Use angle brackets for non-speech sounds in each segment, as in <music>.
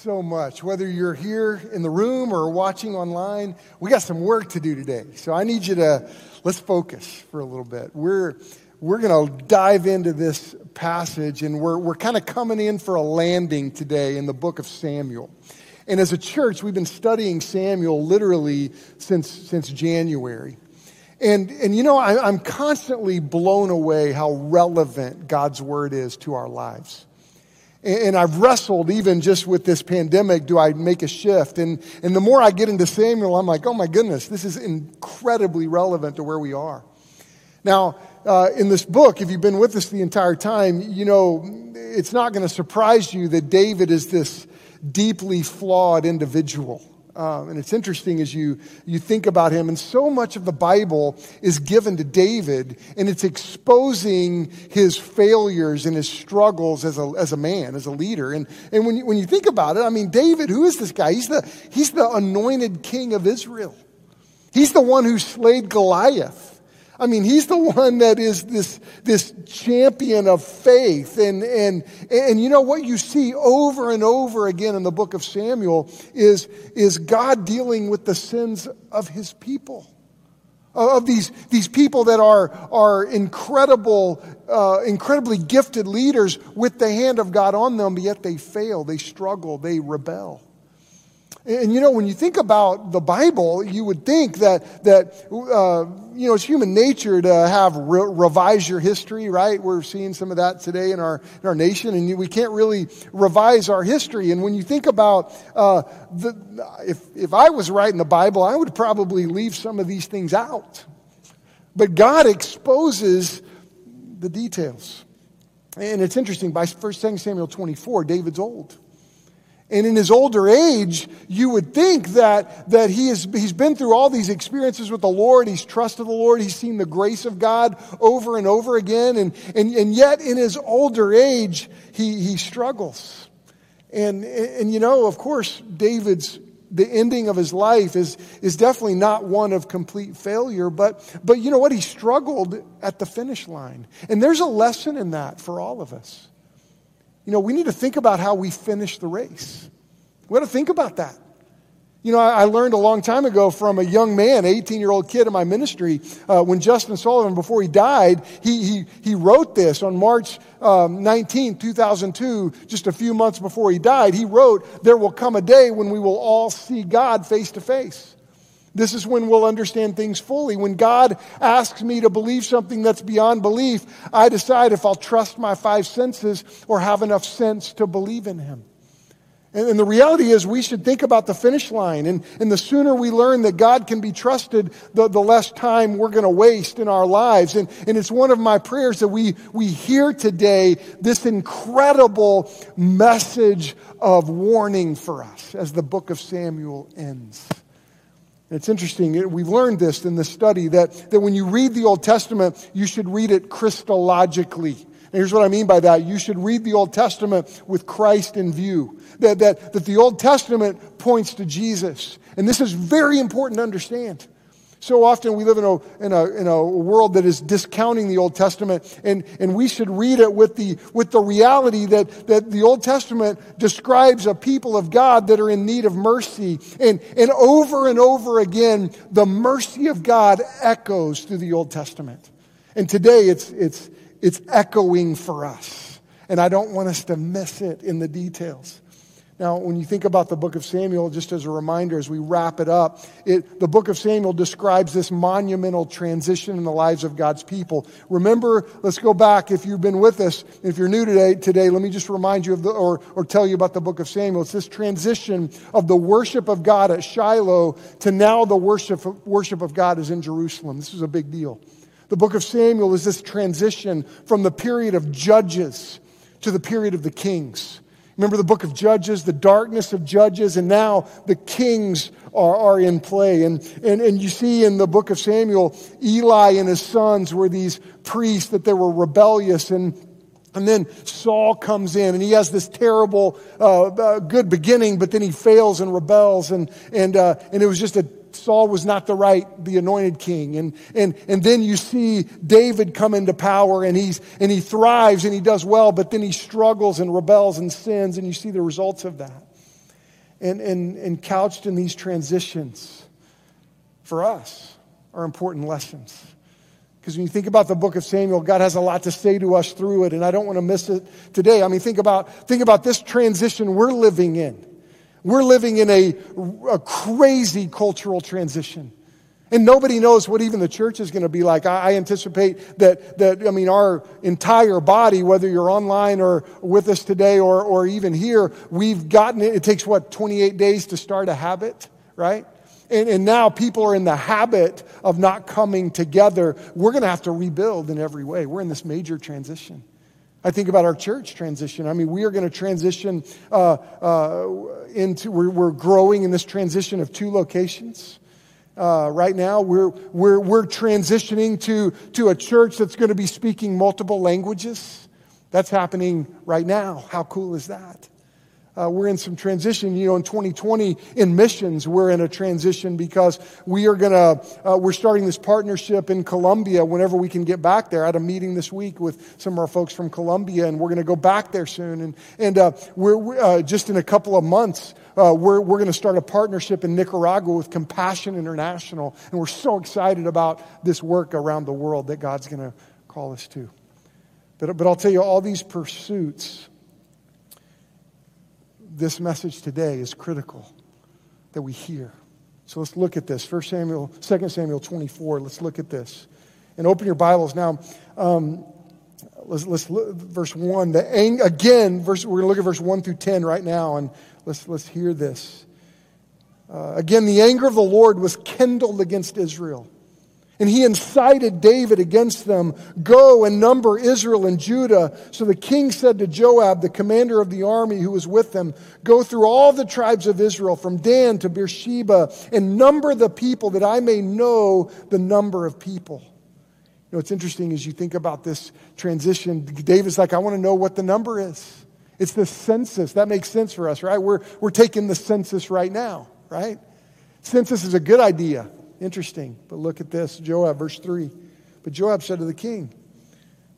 so much. Whether you're here in the room or watching online, we got some work to do today. So I need you to let's focus for a little bit. We're we're going to dive into this passage, and we're we're kind of coming in for a landing today in the book of Samuel. And as a church, we've been studying Samuel literally since since January. And, and you know, I, I'm constantly blown away how relevant God's word is to our lives. And I've wrestled even just with this pandemic, do I make a shift? And, and the more I get into Samuel, I'm like, oh my goodness, this is incredibly relevant to where we are. Now, uh, in this book, if you've been with us the entire time, you know, it's not going to surprise you that David is this deeply flawed individual. Um, and it's interesting as you, you think about him, and so much of the Bible is given to David, and it's exposing his failures and his struggles as a, as a man, as a leader. And, and when, you, when you think about it, I mean, David, who is this guy? He's the, he's the anointed king of Israel. He's the one who slayed Goliath. I mean, he's the one that is this, this champion of faith. And, and, and you know what you see over and over again in the book of Samuel is, is God dealing with the sins of his people. Of these, these people that are, are incredible, uh, incredibly gifted leaders with the hand of God on them, but yet they fail, they struggle, they rebel. And you know, when you think about the Bible, you would think that, that uh, you know, it's human nature to have re- revise your history, right? We're seeing some of that today in our, in our nation, and we can't really revise our history. And when you think about, uh, the, if, if I was writing the Bible, I would probably leave some of these things out. But God exposes the details. And it's interesting, by 1 Samuel 24, David's old. And in his older age, you would think that, that he has, he's been through all these experiences with the Lord. He's trusted the Lord. He's seen the grace of God over and over again. And, and, and yet, in his older age, he, he struggles. And, and, you know, of course, David's, the ending of his life is, is definitely not one of complete failure. But, but you know what? He struggled at the finish line. And there's a lesson in that for all of us. You know, we need to think about how we finish the race. We got to think about that. You know, I, learned a long time ago from a young man, 18 year old kid in my ministry, uh, when Justin Sullivan, before he died, he, he, he wrote this on March um, 19, 2002, just a few months before he died. He wrote, There will come a day when we will all see God face to face. This is when we'll understand things fully. When God asks me to believe something that's beyond belief, I decide if I'll trust my five senses or have enough sense to believe in Him. And, the reality is, we should think about the finish line. And, and the sooner we learn that God can be trusted, the, the less time we're going to waste in our lives. And, and it's one of my prayers that we, we hear today this incredible message of warning for us as the book of Samuel ends. It's interesting, we've learned this in the study that, that when you read the Old Testament, you should read it Christologically. And here's what I mean by that. You should read the Old Testament with Christ in view. That, that, that the Old Testament points to Jesus. And this is very important to understand. So often we live in a, in a, in a world that is discounting the Old Testament, and, and we should read it with the, with the reality that, that the Old Testament describes a people of God that are in need of mercy. And, and over and over again, the mercy of God echoes through the Old Testament. And today it's, it's, it's echoing for us. And I don't want us to miss it in the details. Now, when you think about the book of Samuel, just as a reminder as we wrap it up, it, the book of Samuel describes this monumental transition in the lives of God's people. Remember, let's go back. If you've been with us, if you're new today, today let me just remind you of the, or, or tell you about the book of Samuel. It's this transition of the worship of God at Shiloh to now the worship, worship of God is in Jerusalem. This is a big deal. The book of Samuel is this transition from the period of judges to the period of the kings. Remember the book of Judges, the darkness of Judges, and now the kings are, are in play. And, and, and you see in the book of Samuel, Eli and his sons were these priests that they were rebellious and and then Saul comes in and he has this terrible, uh, uh, good beginning, but then he fails and rebels. And, and, uh, and it was just a Saul was not the right, the anointed king. And, and, and then you see David come into power and, he's, and he thrives and he does well, but then he struggles and rebels and sins, and you see the results of that. and, and, and couched in these transitions for us are important lessons. Because when you think about the book of Samuel, God has a lot to say to us through it, and I don't want to miss it today. I mean, think about, think about this transition we're living in. We're living in a, a crazy cultural transition. And nobody knows what even the church is going to be like. I, anticipate that, that, I mean, our entire body, whether you're online or with us today or, or even here, we've gotten it. It takes, what, 28 days to start a habit, right? And, and now people are in the habit of not coming together. We're going to have to rebuild in every way. We're in this major transition. I think about our church transition. I mean, we are going to transition uh, uh, into, we're, we're growing in this transition of two locations. Uh, right now, we're, we're, we're transitioning to, to a church that's going to be speaking multiple languages. That's happening right now. How cool is that? Uh, we're in some transition. You know, in 2020, in missions, we're in a transition because we are going to, uh, we're starting this partnership in Colombia whenever we can get back there. I had a meeting this week with some of our folks from Colombia, and we're going to go back there soon. And, and uh, we're, uh, just in a couple of months, uh, we're, we're going to start a partnership in Nicaragua with Compassion International. And we're so excited about this work around the world that God's going to call us to. But, but I'll tell you, all these pursuits, this message today is critical that we hear. So let's look at this. 1 Samuel, 2 Samuel 24. Let's look at this. And open your Bibles now. Um, let's, let's look, verse 1. The ang- again, verse, we're going to look at verse 1 through 10 right now. And Let's, let's hear this. Uh, again, the anger of the Lord was kindled against Israel. And he incited David against them Go and number Israel and Judah. So the king said to Joab, the commander of the army who was with them, Go through all the tribes of Israel, from Dan to Beersheba, and number the people that I may know the number of people. You know, what's interesting as you think about this transition. David's like, I want to know what the number is. It's the census. That makes sense for us, right? We're, we're taking the census right now, right? Census is a good idea. Interesting. But look at this Joab, verse 3. But Joab said to the king,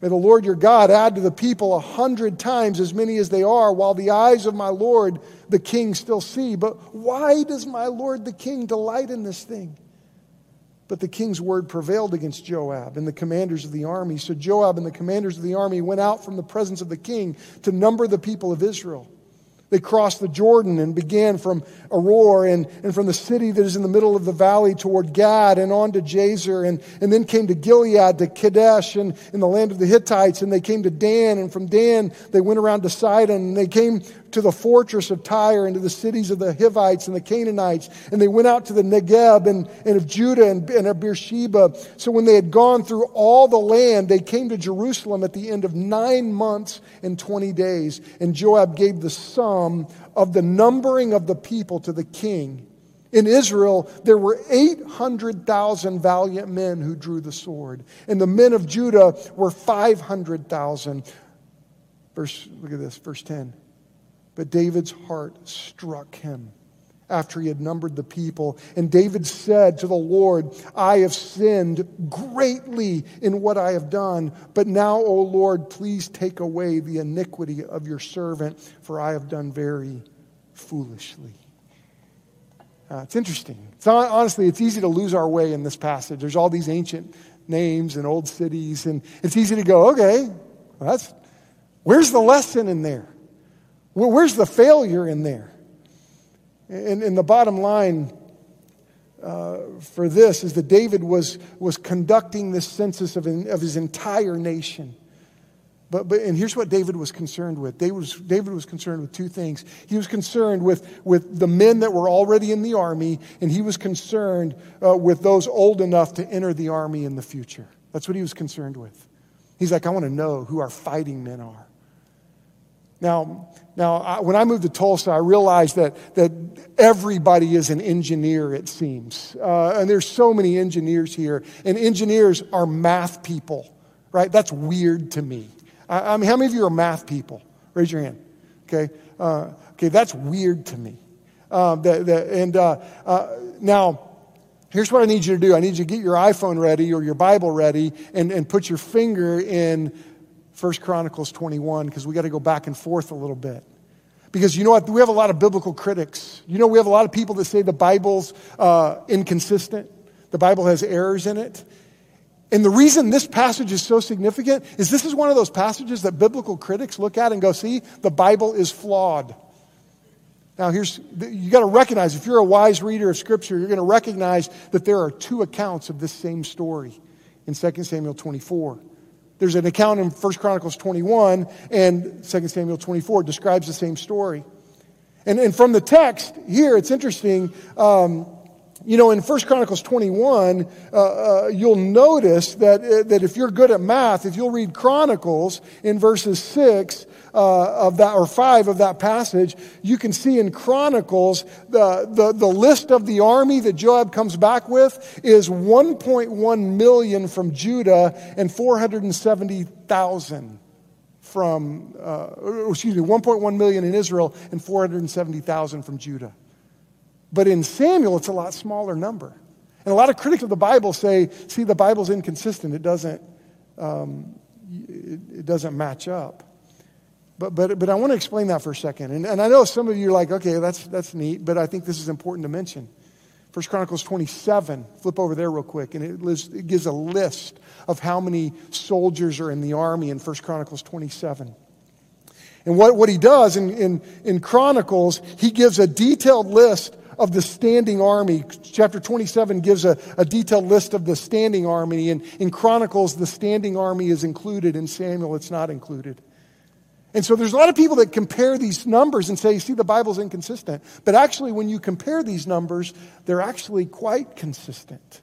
May the Lord your God add to the people a hundred times as many as they are, while the eyes of my Lord the king still see. But why does my Lord the king delight in this thing? But the king's word prevailed against Joab and the commanders of the army. So Joab and the commanders of the army went out from the presence of the king to number the people of Israel. They crossed the Jordan and began from Aroer and, and from the city that is in the middle of the valley toward Gad and on to Jazer and, and then came to Gilead, to Kadesh and in the land of the Hittites. And they came to Dan and from Dan they went around to Sidon and they came to the fortress of Tyre and to the cities of the Hivites and the Canaanites. And they went out to the Negeb and, and of Judah and, and of Beersheba. So when they had gone through all the land, they came to Jerusalem at the end of nine months and 20 days. And Joab gave the sum of the numbering of the people to the king. In Israel, there were 800,000 valiant men who drew the sword, and the men of Judah were 500,000. Verse, look at this, verse 10. But David's heart struck him after he had numbered the people. And David said to the Lord, I have sinned greatly in what I have done. But now, O Lord, please take away the iniquity of your servant, for I have done very foolishly. Uh, it's interesting. It's honestly, it's easy to lose our way in this passage. There's all these ancient names and old cities, and it's easy to go, okay, well, that's where's the lesson in there? Where's the failure in there? And, and the bottom line uh, for this is that David was, was conducting this census of, of his entire nation. But, but, and here's what David was concerned with. David was, David was concerned with two things. He was concerned with, with the men that were already in the army, and he was concerned uh, with those old enough to enter the army in the future. That's what he was concerned with. He's like, I want to know who our fighting men are. Now, now I, when I moved to Tulsa, I realized that, that everybody is an engineer, it seems. Uh, and there's so many engineers here. And engineers are math people, right? That's weird to me. I, I mean, how many of you are math people? Raise your hand. Okay. Uh, okay, that's weird to me. Uh, the, the, and uh, uh, now, here's what I need you to do I need you to get your iPhone ready or your Bible ready and, and put your finger in 1 Chronicles 21 because we got to go back and forth a little bit. Because you know what? We have a lot of biblical critics. You know, we have a lot of people that say the Bible's uh, inconsistent, the Bible has errors in it. And the reason this passage is so significant is this is one of those passages that biblical critics look at and go, see, the Bible is flawed. Now, here's, you got to recognize, if you're a wise reader of Scripture, you're going to recognize that there are two accounts of this same story in 2 Samuel 24. There's an account in 1 Chronicles 21, and 2 Samuel 24 describes the same story. And, and from the text here, it's interesting. Um, you know, in 1 Chronicles 21, uh, uh, you'll notice that, uh, that if you're good at math, if you'll read Chronicles in verses 6 uh, of that, or 5 of that passage, you can see in Chronicles the, the, the list of the army that Joab comes back with is 1.1 million from Judah and 470,000 from, uh, excuse me, 1.1 million in Israel and 470,000 from Judah. But in Samuel, it's a lot smaller number. And a lot of critics of the Bible say, see, the Bible's inconsistent. It doesn't, um, it, it, doesn't match up. But, but, but I want to explain that for a second. And, and I know some of you are like, okay, that's, that's neat, but I think this is important to mention. First Chronicles 27, flip over there real quick, and it, lists, it gives a list of how many soldiers are in the army in First Chronicles 27. And what, what he does in, in, in Chronicles, he gives a detailed list of the standing army. Chapter 27 gives a, a detailed list of the standing army. And in Chronicles, the standing army is included. In Samuel, it's not included. And so there's a lot of people that compare these numbers and say, see, the Bible's inconsistent. But actually, when you compare these numbers, they're actually quite consistent.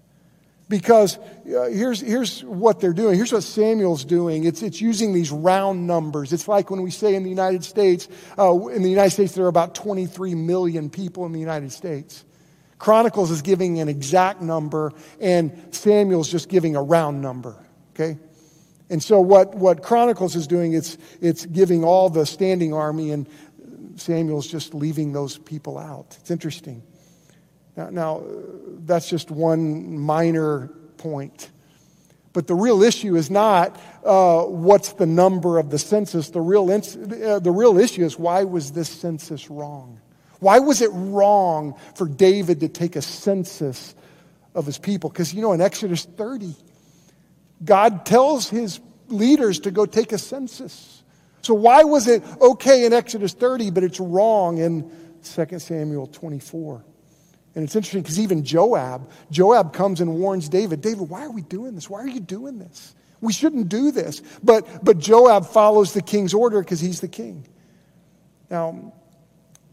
Because uh, here's, here's what they're doing. Here's what Samuel's doing. It's, it's using these round numbers. It's like when we say in the United States, uh, in the United States, there are about 23 million people in the United States. Chronicles is giving an exact number, and Samuel's just giving a round number. Okay? And so what, what Chronicles is doing, it's, it's giving all the standing army, and Samuel's just leaving those people out. It's interesting. Now, now that's just one minor point. But the real issue is not uh, what's the number of the census. The real, ins- uh, the real issue is why was this census wrong? Why was it wrong for David to take a census of his people? Because, you know, in Exodus 30, God tells his leaders to go take a census. So why was it okay in Exodus 30, but it's wrong in 2 Samuel 24? And it's interesting because even Joab, Joab comes and warns David, David, why are we doing this? Why are you doing this? We shouldn't do this. But, but Joab follows the king's order because he's the king. Now,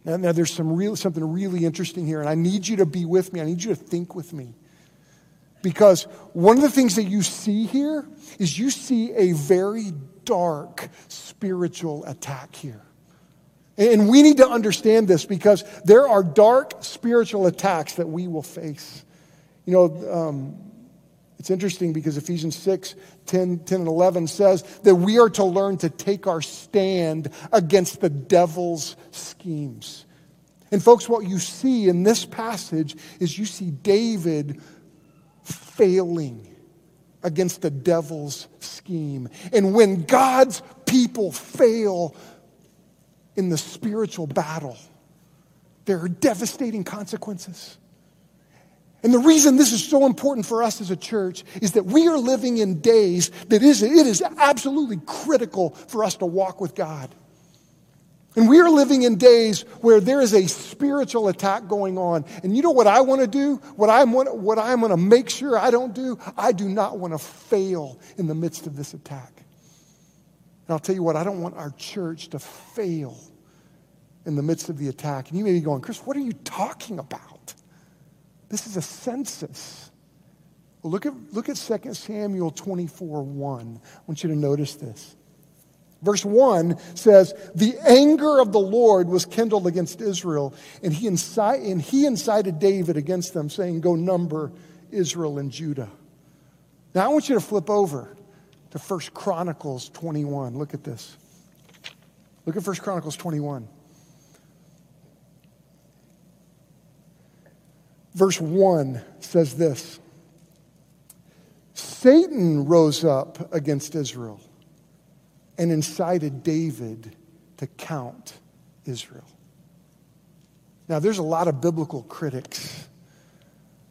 now, now there's some real, something really interesting here, and I need you to be with me. I need you to think with me. Because one of the things that you see here is you see a very dark spiritual attack here. And we need to understand this because there are dark spiritual attacks that we will face. You know, um, it's interesting because Ephesians 6 10, 10, and 11 says that we are to learn to take our stand against the devil's schemes. And, folks, what you see in this passage is you see David failing against the devil's scheme. And when God's people fail in the spiritual battle, there are devastating consequences. And the reason this is so important for us as a church is that we are living in days that is, it is absolutely critical for us to walk with God. And we are living in days where there is a spiritual attack going on. And you know what I want to do? What I'm, what I'm going to make sure I don't do? I do not want to fail in the midst of this attack. And I'll tell you what, I don't want our church to fail in the midst of the attack. And you may be going, Chris, what are you talking about? This is a census. Well, look at, look at 2 Samuel 24 1. I want you to notice this. Verse 1 says, The anger of the Lord was kindled against Israel, and he, inci- and he incited David against them, saying, Go number Israel and Judah. Now I want you to flip over to 1 Chronicles 21. Look at this. Look at 1 Chronicles 21. Verse 1 says this Satan rose up against Israel and incited David to count Israel. Now, there's a lot of biblical critics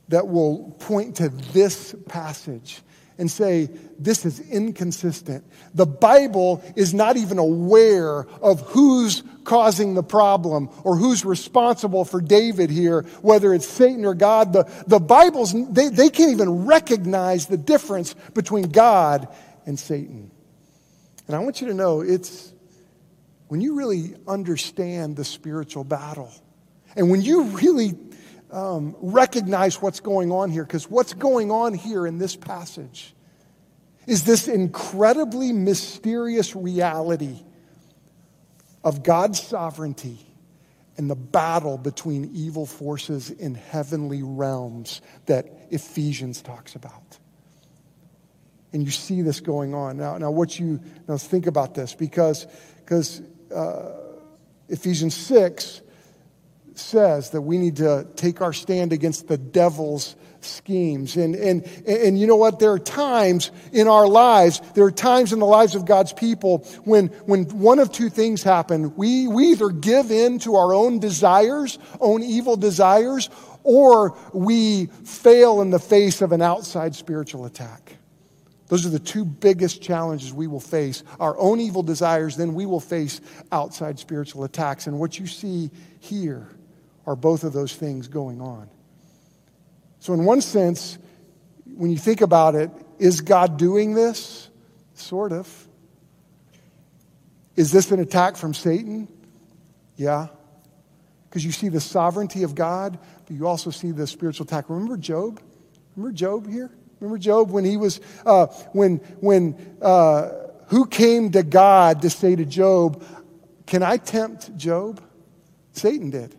that will point to this passage and say, this is inconsistent. The Bible is not even aware of who's causing the problem or who's responsible for David here, whether it's Satan or God. The, the Bible's, they, they can't even recognize the difference between God and Satan. And I want you to know it's when you really understand the spiritual battle and when you really um, recognize what's going on here, because what's going on here in this passage is this incredibly mysterious reality of God's sovereignty and the battle between evil forces in heavenly realms that Ephesians talks about. And you see this going on. Now, now what you now think about this because, because uh, Ephesians 6 says that we need to take our stand against the devil's schemes. And, and, and you know what? There are times in our lives, there are times in the lives of God's people when, when one of two things happen. We, we either give in to our own desires, own evil desires, or we fail in the face of an outside spiritual attack. Those are the two biggest challenges we will face our own evil desires, then we will face outside spiritual attacks. And what you see here are both of those things going on. So, in one sense, when you think about it, is God doing this? Sort of. Is this an attack from Satan? Yeah. Because you see the sovereignty of God, but you also see the spiritual attack. Remember Job? Remember Job here? Remember Job when he was, uh, when, when, uh, who came to God to say to Job, Can I tempt Job? Satan did.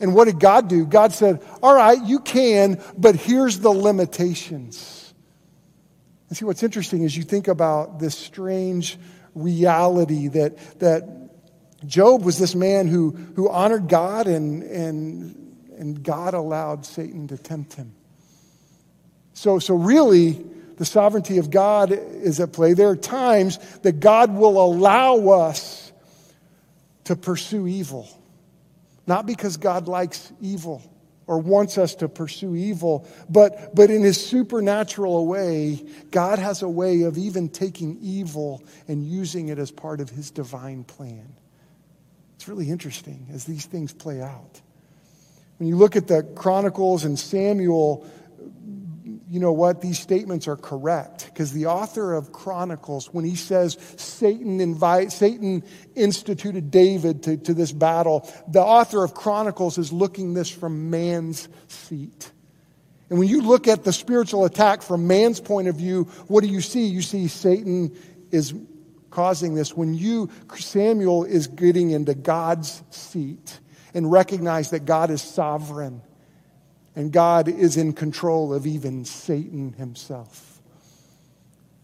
And what did God do? God said, All right, you can, but here's the limitations. And see, what's interesting is you think about this strange reality that, that Job was this man who, who honored God, and, and, and God allowed Satan to tempt him. So, so really, the sovereignty of God is at play. There are times that God will allow us to pursue evil. Not because God likes evil or wants us to pursue evil, but, but in his supernatural way, God has a way of even taking evil and using it as part of his divine plan. It's really interesting as these things play out. When you look at the Chronicles and Samuel, you know what? These statements are correct because the author of Chronicles, when he says Satan invite, Satan instituted David to, to this battle, the author of Chronicles is looking this from man's seat. And when you look at the spiritual attack from man's point of view, what do you see? You see Satan is causing this. When you, Samuel is getting into God's seat and recognize that God is sovereign and God is in control of even Satan himself.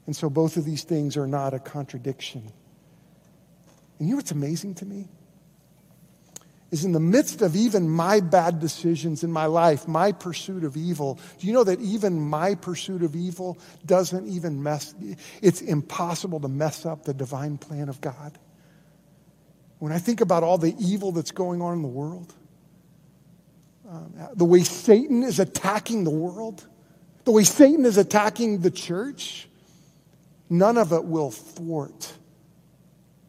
And so both of these things are not a contradiction. And you know what's amazing to me? Is in the midst of even my bad decisions in my life, my pursuit of evil, do you know that even my pursuit of evil doesn't even mess, it's impossible to mess up the divine plan of God? When I think about all the evil that's going on in the world, um, the way Satan is attacking the world, the way Satan is attacking the church, none of it will thwart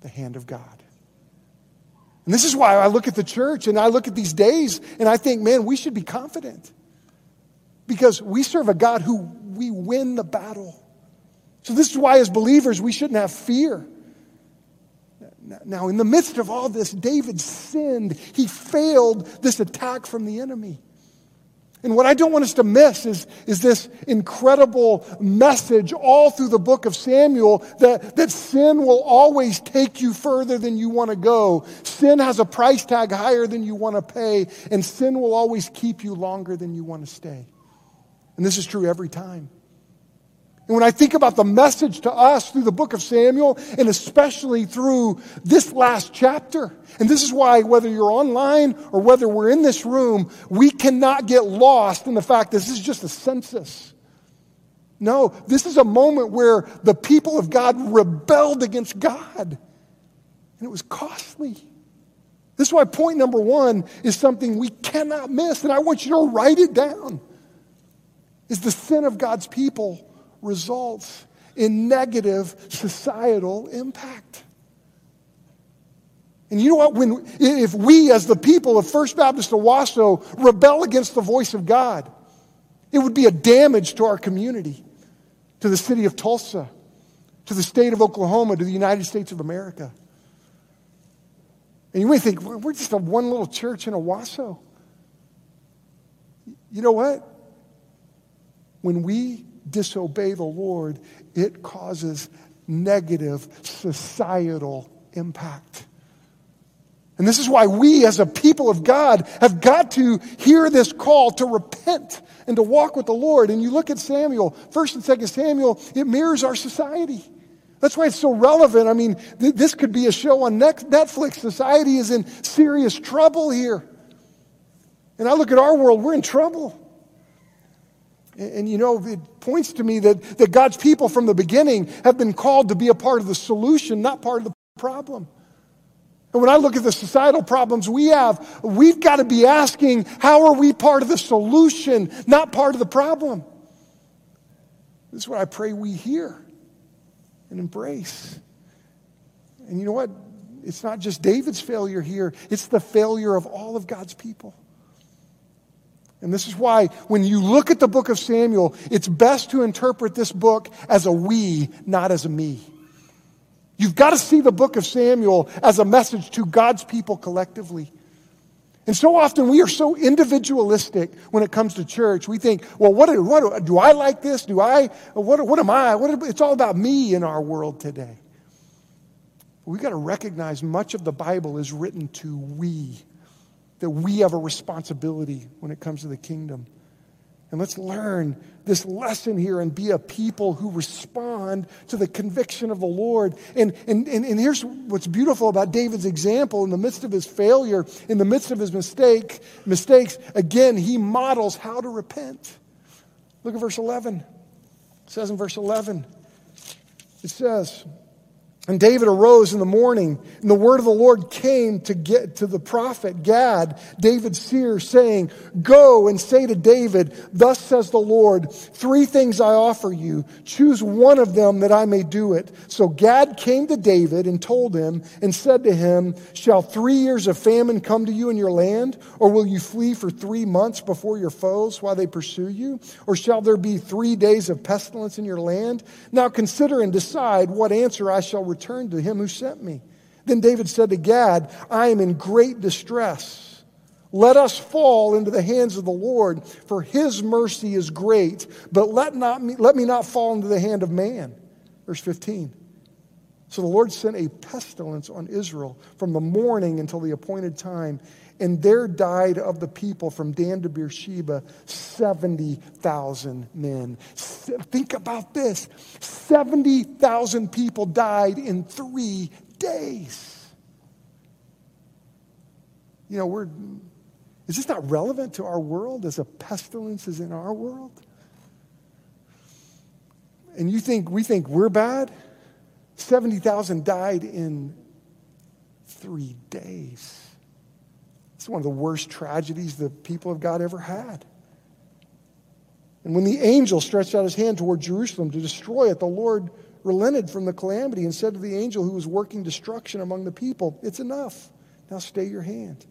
the hand of God. And this is why I look at the church and I look at these days and I think, man, we should be confident because we serve a God who we win the battle. So, this is why, as believers, we shouldn't have fear. Now, in the midst of all this, David sinned. He failed this attack from the enemy. And what I don't want us to miss is, is this incredible message all through the book of Samuel that, that sin will always take you further than you want to go. Sin has a price tag higher than you want to pay, and sin will always keep you longer than you want to stay. And this is true every time. And when I think about the message to us through the book of Samuel, and especially through this last chapter, and this is why, whether you're online or whether we're in this room, we cannot get lost in the fact that this is just a census. No, this is a moment where the people of God rebelled against God, and it was costly. This is why point number one is something we cannot miss, and I want you to write it down. Is the sin of God's people results in negative societal impact. And you know what? When, if we, as the people of First Baptist Owasso, rebel against the voice of God, it would be a damage to our community, to the city of Tulsa, to the state of Oklahoma, to the United States of America. And you may think, we're just a one little church in Owasso. You know what? When we disobey the Lord, it causes negative societal impact. And this is why we, as a people of God, have got to hear this call to repent and to walk with the Lord. And you look at Samuel, 1st and 2nd Samuel, it mirrors our society. That's why it's so relevant. I mean, th- this could be a show on Netflix. Society is in serious trouble here. And I look at our world, we're in trouble. And, and, you know, it points to me that, that God's people from the beginning have been called to be a part of the solution, not part of the problem. And when I look at the societal problems we have, we've got to be asking, how are we part of the solution, not part of the problem? This is what I pray we hear and embrace. And you know what? It's not just David's failure here, it's the failure of all of God's people. And this is why, when you look at the book of Samuel, it's best to interpret this book as a we, not as a me. You've got to see the book of Samuel as a message to God's people collectively. And so often we are so individualistic when it comes to church. We think, well, what, what do I like this? Do I, what, what am I? What, it's all about me in our world today. We've got to recognize much of the Bible is written to we, that we have a responsibility when it comes to the kingdom. And let's learn this lesson here and be a people who respond to the conviction of the Lord. And, and, and, and, here's what's beautiful about David's example in the midst of his failure, in the midst of his mistake, mistakes, again, he models how to repent. Look at verse 11. It says in verse 11, it says, and David arose in the morning, and the word of the Lord came to get to the prophet Gad, David's seer, saying, Go and say to David, Thus says the Lord, three things I offer you. Choose one of them that I may do it. So Gad came to David and told him and said to him, Shall three years of famine come to you in your land? Or will you flee for three months before your foes while they pursue you? Or shall there be three days of pestilence in your land? Now consider and decide what answer I shall returned to him who sent me. Then David said to Gad, I am in great distress. Let us fall into the hands of the Lord, for his mercy is great, but let, not me, let me not fall into the hand of man. Verse 15. So the Lord sent a pestilence on Israel from the morning until the appointed time, and there died of the people from Dan to Beersheba 70,000 men. Think about this 70,000 people died in three days. You know, we're, is this not relevant to our world as a pestilence is in our world? And you think we think we're bad? 70,000 died in three days. It's one of the worst tragedies the people of God ever had. And when the angel stretched out his hand toward Jerusalem to destroy it, the Lord relented from the calamity and said to the angel who was working destruction among the people, It's enough. Now stay your hand.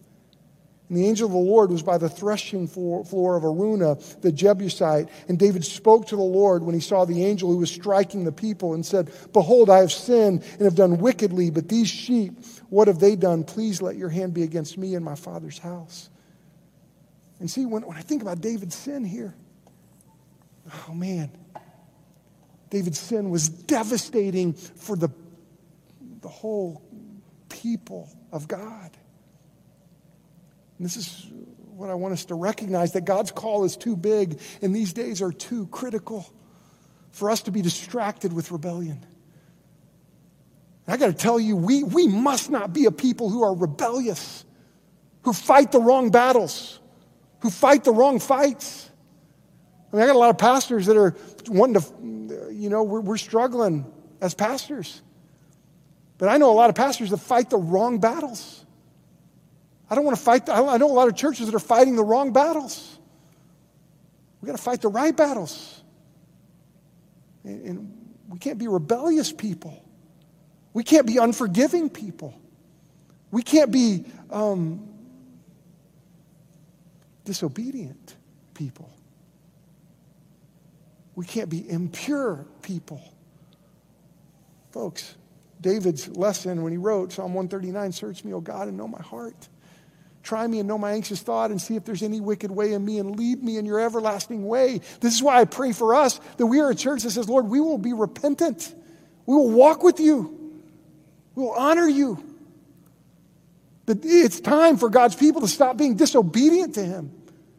And the angel of the Lord was by the threshing floor of Araunah, the Jebusite. And David spoke to the Lord when he saw the angel who was striking the people and said, Behold, I have sinned and have done wickedly, but these sheep, what have they done? Please let your hand be against me and my father's house. And see, when, when I think about David's sin here, oh man, David's sin was devastating for the, the whole people of God. And this is what I want us to recognize that God's call is too big and these days are too critical for us to be distracted with rebellion. I got to tell you, we, we must not be a people who are rebellious, who fight the wrong battles, who fight the wrong fights. I mean, I got a lot of pastors that are wanting to, you know, we're, we're struggling as pastors. But I know a lot of pastors that fight the wrong battles. I don't want to fight. The, I know a lot of churches that are fighting the wrong battles. We've got to fight the right battles. And we can't be rebellious people. We can't be unforgiving people. We can't be um, disobedient people. We can't be impure people. Folks, David's lesson when he wrote Psalm 139 Search me, O God, and know my heart. Try me and know my anxious thought and see if there's any wicked way in me and lead me in your everlasting way. This is why I pray for us that we are a church that says, Lord, we will be repentant. We will walk with you. We will honor you. That it's time for God's people to stop being disobedient to Him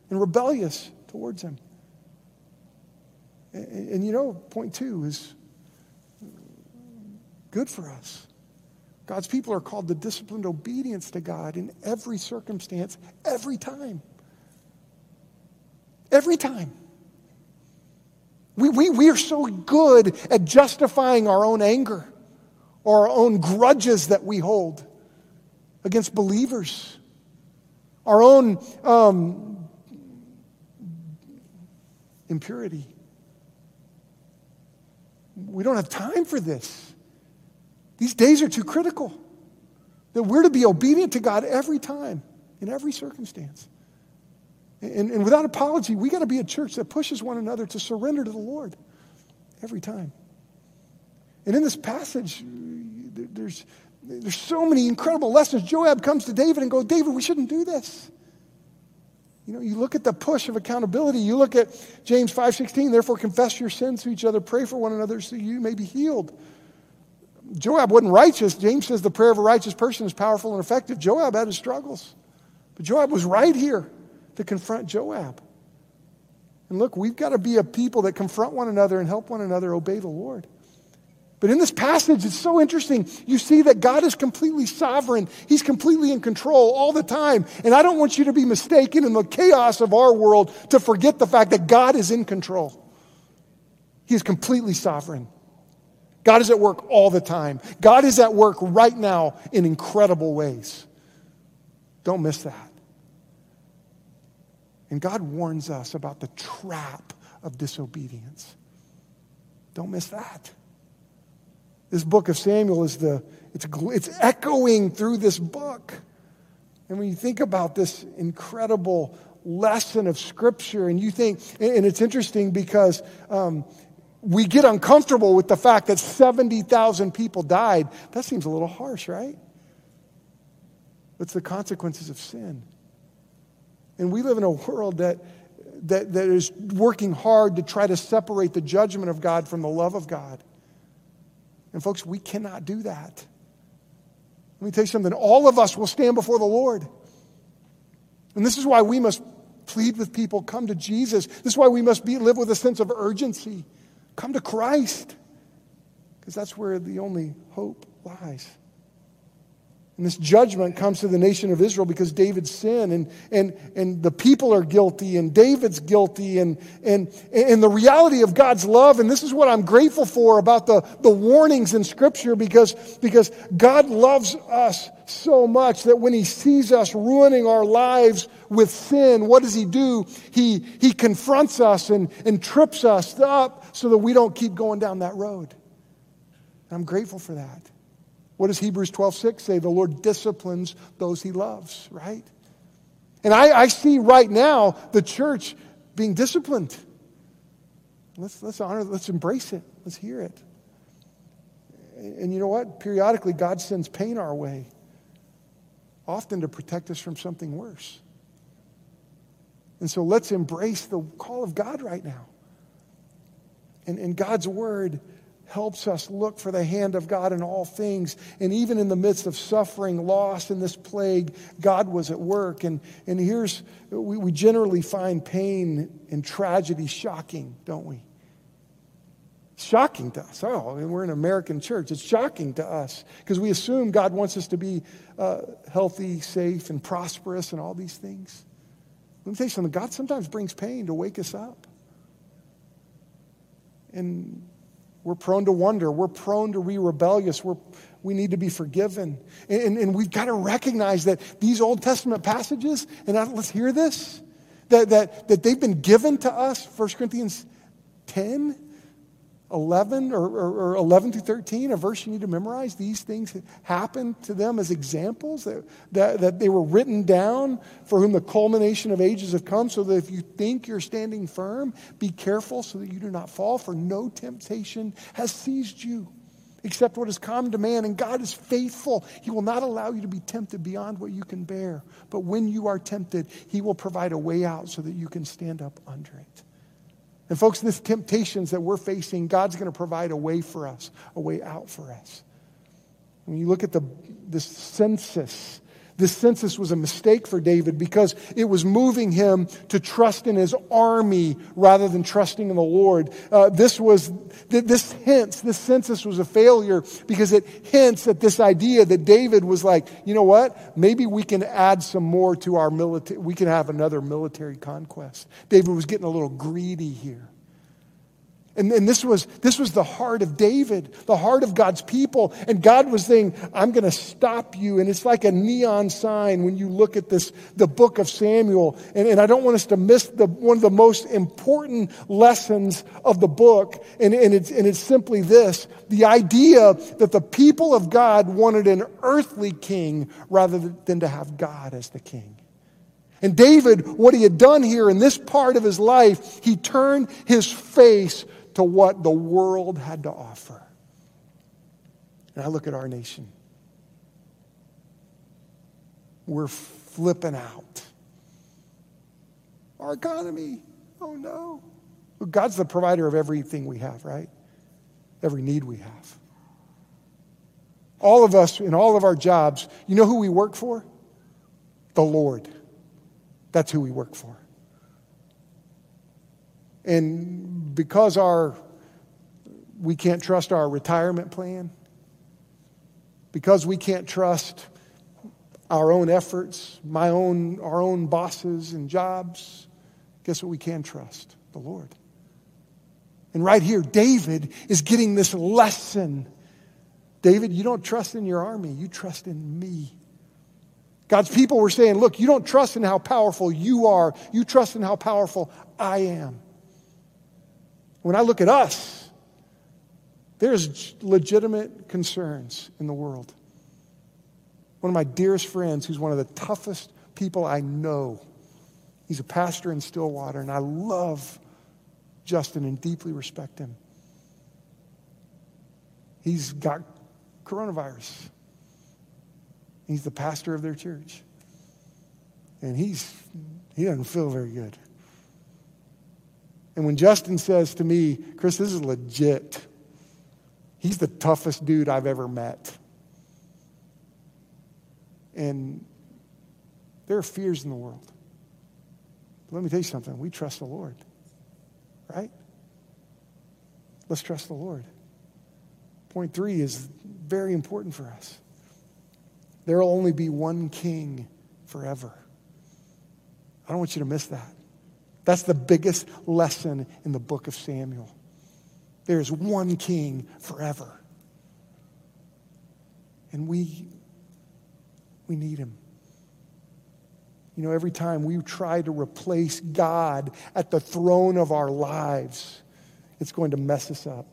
and rebellious towards Him. And, and you know, point two is good for us. God's people are called to disciplined obedience to God in every circumstance, every time. Every time. We, we, we are so good at justifying our own anger or our own grudges that we hold against believers, our own um, impurity. We don't have time for this. These days are too critical. That we're to be obedient to God every time, in every circumstance. And, and without apology, we got to be a church that pushes one another to surrender to the Lord every time. And in this passage, there's, there's so many incredible lessons. Joab comes to David and goes, David, we shouldn't do this. You know, you look at the push of accountability. You look at James 5:16, therefore confess your sins to each other, pray for one another so you may be healed. Joab wasn't righteous. James says the prayer of a righteous person is powerful and effective. Joab had his struggles. But Joab was right here to confront Joab. And look, we've got to be a people that confront one another and help one another obey the Lord. But in this passage, it's so interesting. You see that God is completely sovereign. He's completely in control all the time. And I don't want you to be mistaken in the chaos of our world to forget the fact that God is in control. He is completely sovereign. God is at work all the time. God is at work right now in incredible ways. Don't miss that. And God warns us about the trap of disobedience. Don't miss that. This book of Samuel is the, it's, it's echoing through this book. And when you think about this incredible lesson of Scripture, and you think, and it's interesting because um, we get uncomfortable with the fact that 70,000 people died. That seems a little harsh, right? It's the consequences of sin. And we live in a world that, that, that is working hard to try to separate the judgment of God from the love of God. And folks, we cannot do that. Let me tell you something. All of us will stand before the Lord. And this is why we must plead with people come to Jesus. This is why we must be, live with a sense of urgency. Come to Christ. Because that's where the only hope lies. And this judgment comes to the nation of Israel because David's sin and, and, and the people are guilty and David's guilty and, and, and the reality of God's love. And this is what I'm grateful for about the, the warnings in Scripture because, because God loves us so much that when He sees us ruining our lives with sin, what does He do? He, he confronts us and, and trips us up so that we don't keep going down that road. I'm grateful for that. What does Hebrews 12 6 say? The Lord disciplines those he loves, right? And I, I see right now the church being disciplined. Let's, let's honor, let's embrace it, let's hear it. And you know what? Periodically, God sends pain our way, often to protect us from something worse. And so let's embrace the call of God right now. And, and God's word helps us look for the hand of God in all things. And even in the midst of suffering, loss, and this plague, God was at work. And, and here's, we, we generally find pain and tragedy shocking, don't we? Shocking to us. Oh, I mean, we're an American church. It's shocking to us because we assume God wants us to be uh, healthy, safe, and prosperous and all these things. Let me tell you something God sometimes brings pain to wake us up. And we're prone to wonder. We're prone to be rebellious. We're, We need to be forgiven. And, and, and we've got to recognize that these Old Testament passages, and let's hear this, that, that, that they've been given to us, 1 Corinthians 10, 11 or, or, or, 11 through 13, a verse you need to memorize. These things happened to them as examples that, that, that, they were written down for whom the culmination of ages have come, so that if you think you're standing firm, be careful so that you do not fall, for no temptation has seized you except what has come to man. And God is faithful. He will not allow you to be tempted beyond what you can bear. But when you are tempted, He will provide a way out so that you can stand up under it. And, folks, this temptations that we're facing, God's going to provide a way for us, a way out for us. When you look at the, this census, this census was a mistake for David because it was moving him to trust in his army rather than trusting in the Lord. Uh, this was, this hints, this census was a failure because it hints at this idea that David was like, you know what? Maybe we can add some more to our military, we can have another military conquest. David was getting a little greedy here. And, and this, was, this was the heart of David, the heart of God's people. And God was saying, I'm going to stop you. And it's like a neon sign when you look at this, the book of Samuel. And, and I don't want us to miss the, one of the most important lessons of the book. And, and, it's, and it's simply this the idea that the people of God wanted an earthly king rather than to have God as the king. And David, what he had done here in this part of his life, he turned his face to what the world had to offer. And I look at our nation. We're flipping out. Our economy, oh no. God's the provider of everything we have, right? Every need we have. All of us in all of our jobs, you know who we work for? The Lord. That's who we work for. And because our we can't trust our retirement plan, because we can't trust our own efforts, my own, our own bosses and jobs, guess what we can trust? The Lord. And right here, David is getting this lesson. David, you don't trust in your army, you trust in me. God's people were saying, Look, you don't trust in how powerful you are, you trust in how powerful I am. When I look at us, there's legitimate concerns in the world. One of my dearest friends, who's one of the toughest people I know, he's a pastor in Stillwater, and I love Justin and deeply respect him. He's got coronavirus. He's the pastor of their church. And he's he doesn't feel very good. And when Justin says to me, Chris, this is legit, he's the toughest dude I've ever met. And there are fears in the world. But let me tell you something we trust the Lord, right? Let's trust the Lord. Point three is very important for us. There will only be one king forever. I don't want you to miss that. That's the biggest lesson in the book of Samuel. There is one king forever. And we, we need him. You know, every time we try to replace God at the throne of our lives, it's going to mess us up.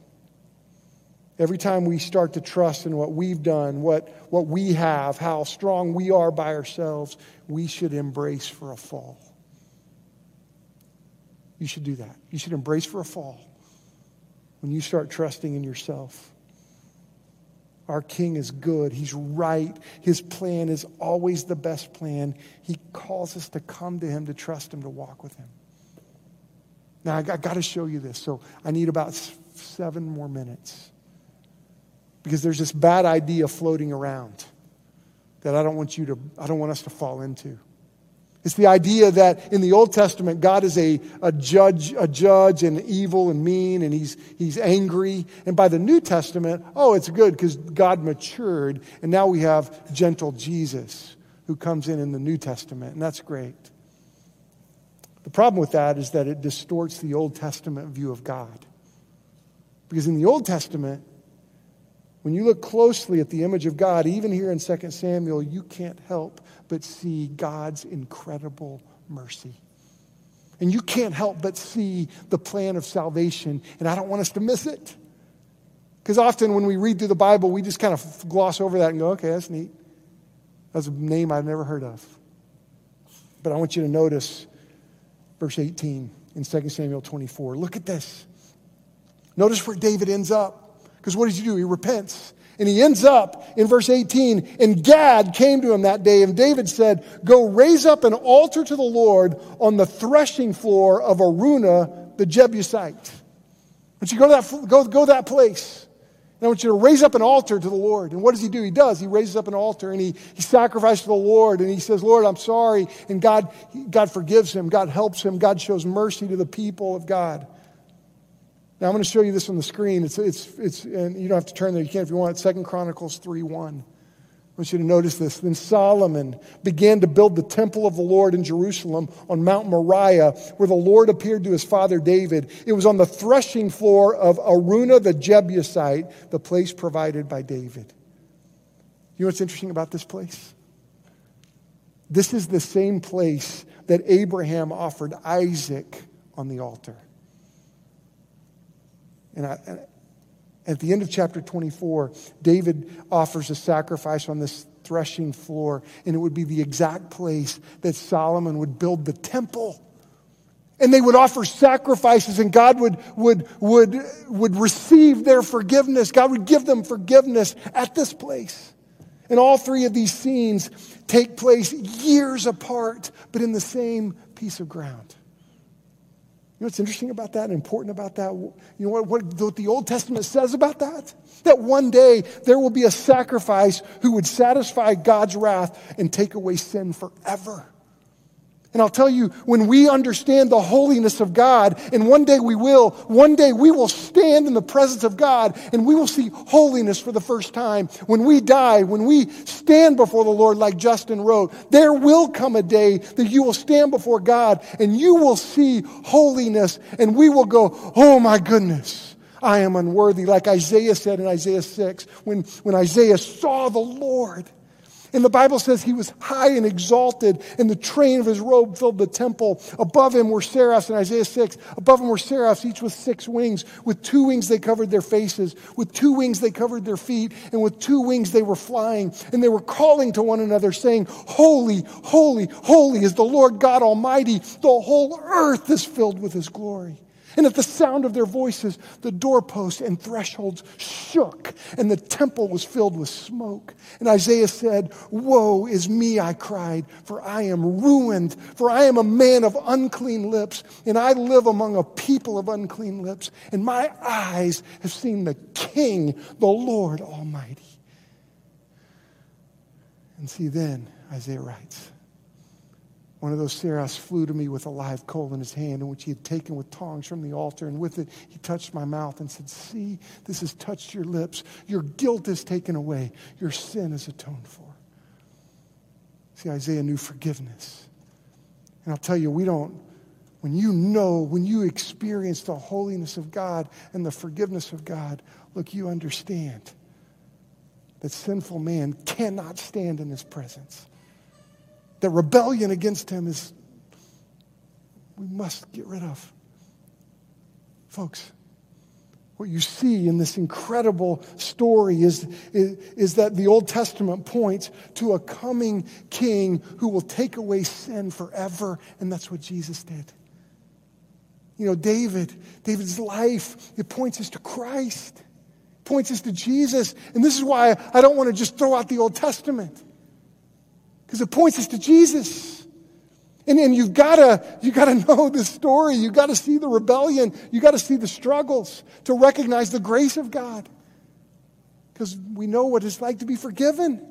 Every time we start to trust in what we've done, what, what we have, how strong we are by ourselves, we should embrace for a fall. You should do that. You should embrace for a fall when you start trusting in yourself. Our King is good. He's right. His plan is always the best plan. He calls us to come to Him, to trust Him, to walk with Him. Now, I got, got to show you this. So I need about seven more minutes because there's this bad idea floating around that I don't want you to, I don't want us to fall into. It's the idea that in the Old Testament, God is a, a judge, a judge and evil and mean, and he's, he's angry. And by the New Testament, oh, it's good because God matured, and now we have gentle Jesus who comes in in the New Testament, and that's great. The problem with that is that it distorts the Old Testament view of God. Because in the Old Testament, When you look closely at the image of God, even here in 2 Samuel, you can't help but see God's incredible mercy. And you can't help but see the plan of salvation. And I don't want us to miss it. Because often when we read through the Bible, we just kind of gloss over that and go, okay, that's neat. That's a name I've never heard of. But I want you to notice verse 18 in 2 Samuel 24. Look at this. Notice where David ends up. Because what does he do? He repents. And he ends up in verse 18, and Gad came to him that day, and David said, Go raise up an altar to the Lord on the threshing floor of Araunah the Jebusite. Want you go to that, go, go that place. And I want you to raise up an altar to the Lord. And what does he do? He does. He raises up an altar and he, he sacrifices to the Lord and he says, Lord, I'm sorry. And God, God forgives him. God helps him. God shows mercy to the people of God. Now I'm going to show you this on the screen. It's, it's, it's, and you don't have to turn there. You can if you want. Second Chronicles 3 1. I want you to notice this. Then Solomon began to build the temple of the Lord in Jerusalem on Mount Moriah, where the Lord appeared to his father David. It was on the threshing floor of Araunah the Jebusite, the place provided by David. You know what's interesting about this place? This is the same place that Abraham offered Isaac on the altar. And, I, and at the end of chapter 24, David offers a sacrifice on this threshing floor, and it would be the exact place that Solomon would build the temple. And they would offer sacrifices, and God would, would, would, would receive their forgiveness. God would give them forgiveness at this place. And all three of these scenes take place years apart, but in the same piece of ground know what's interesting about that and important about that? You know what, what, what the Old Testament says about that? That one day there will be a sacrifice who would satisfy God's wrath and take away sin forever. And I'll tell you, when we understand the holiness of God, and one day we will, one day we will stand in the presence of God and we will see holiness for the first time. When we die, when we stand before the Lord, like Justin wrote, there will come a day that you will stand before God and you will see holiness and we will go, oh my goodness. I am unworthy, like Isaiah said in Isaiah 6, when, when Isaiah saw the Lord. And the Bible says he was high and exalted, and the train of his robe filled the temple. Above him were seraphs in Isaiah 6. Above him were seraphs, each with six wings. With two wings they covered their faces. With two wings they covered their feet. And with two wings they were flying. And they were calling to one another, saying, Holy, holy, holy is the Lord God Almighty. The whole earth is filled with his glory. And at the sound of their voices, the doorposts and thresholds shook, and the temple was filled with smoke. And Isaiah said, Woe is me, I cried, for I am ruined, for I am a man of unclean lips, and I live among a people of unclean lips, and my eyes have seen the King, the Lord Almighty. And see, then, Isaiah writes, one of those seraphs flew to me with a live coal in his hand, in which he had taken with tongs from the altar. And with it, he touched my mouth and said, See, this has touched your lips. Your guilt is taken away. Your sin is atoned for. See, Isaiah knew forgiveness. And I'll tell you, we don't, when you know, when you experience the holiness of God and the forgiveness of God, look, you understand that sinful man cannot stand in his presence that rebellion against him is, we must get rid of. Folks, what you see in this incredible story is, is, is, that the Old Testament points to a coming king who will take away sin forever, and that's what Jesus did. You know, David, David's life, it points us to Christ, points us to Jesus. And this is why I don't want to just throw out the Old Testament. Because it points us to Jesus. And, and you've got to you gotta <laughs> know the story. You've got to see the rebellion. You've got to see the struggles to recognize the grace of God. Because we know what it's like to be forgiven.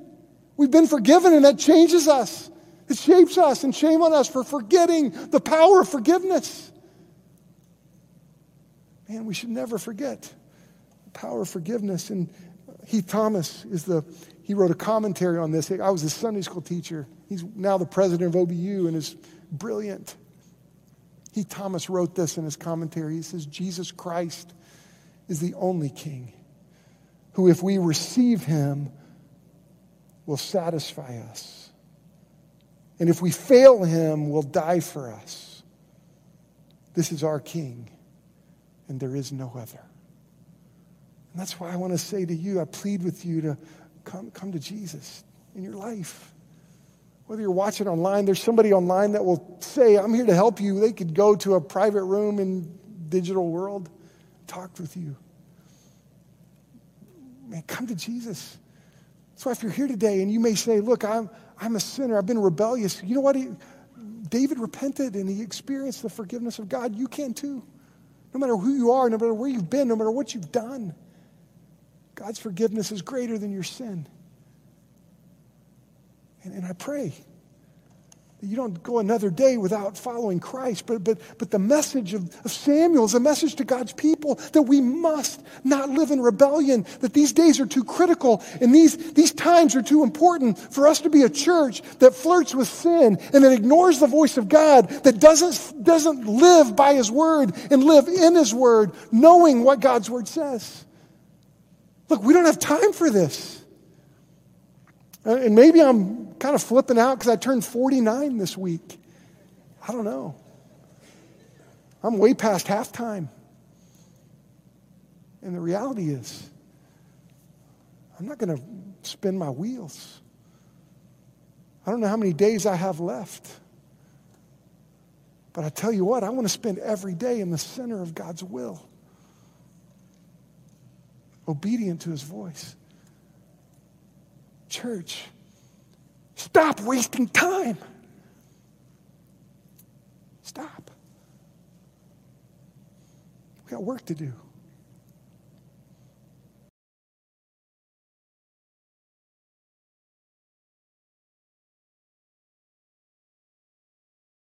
We've been forgiven, and that changes us. It shapes us, and shame on us for forgetting the power of forgiveness. Man, we should never forget the power of forgiveness. And Heath Thomas is the he wrote a commentary on this. I was a Sunday school teacher. He's now the president of OBU and is brilliant. He, Thomas, wrote this in his commentary. He says, Jesus Christ is the only king who, if we receive him, will satisfy us. And if we fail him, will die for us. This is our King, and there is no other. And that's why I want to say to you, I plead with you to come, come to Jesus in your life. Whether you're watching online, there's somebody online that will say, I'm here to help you. They could go to a private room in digital world, talk with you. Man, come to Jesus. So if you're here today and you may say, look, I'm, I'm a sinner, I've been rebellious. You know what? He, David repented and he experienced the forgiveness of God. You can too. No matter who you are, no matter where you've been, no matter what you've done, God's forgiveness is greater than your sin. And, and I pray that you don't go another day without following Christ. But, but, but the message of, of Samuel is a message to God's people that we must not live in rebellion, that these days are too critical and these, these times are too important for us to be a church that flirts with sin and that ignores the voice of God, that doesn't, doesn't live by His word and live in His word, knowing what God's word says. Look, we don't have time for this. And maybe I'm kind of flipping out because I turned 49 this week. I don't know. I'm way past halftime. And the reality is, I'm not going to spin my wheels. I don't know how many days I have left. But I tell you what, I want to spend every day in the center of God's will, obedient to his voice. Church, stop wasting time. Stop. We got work to do.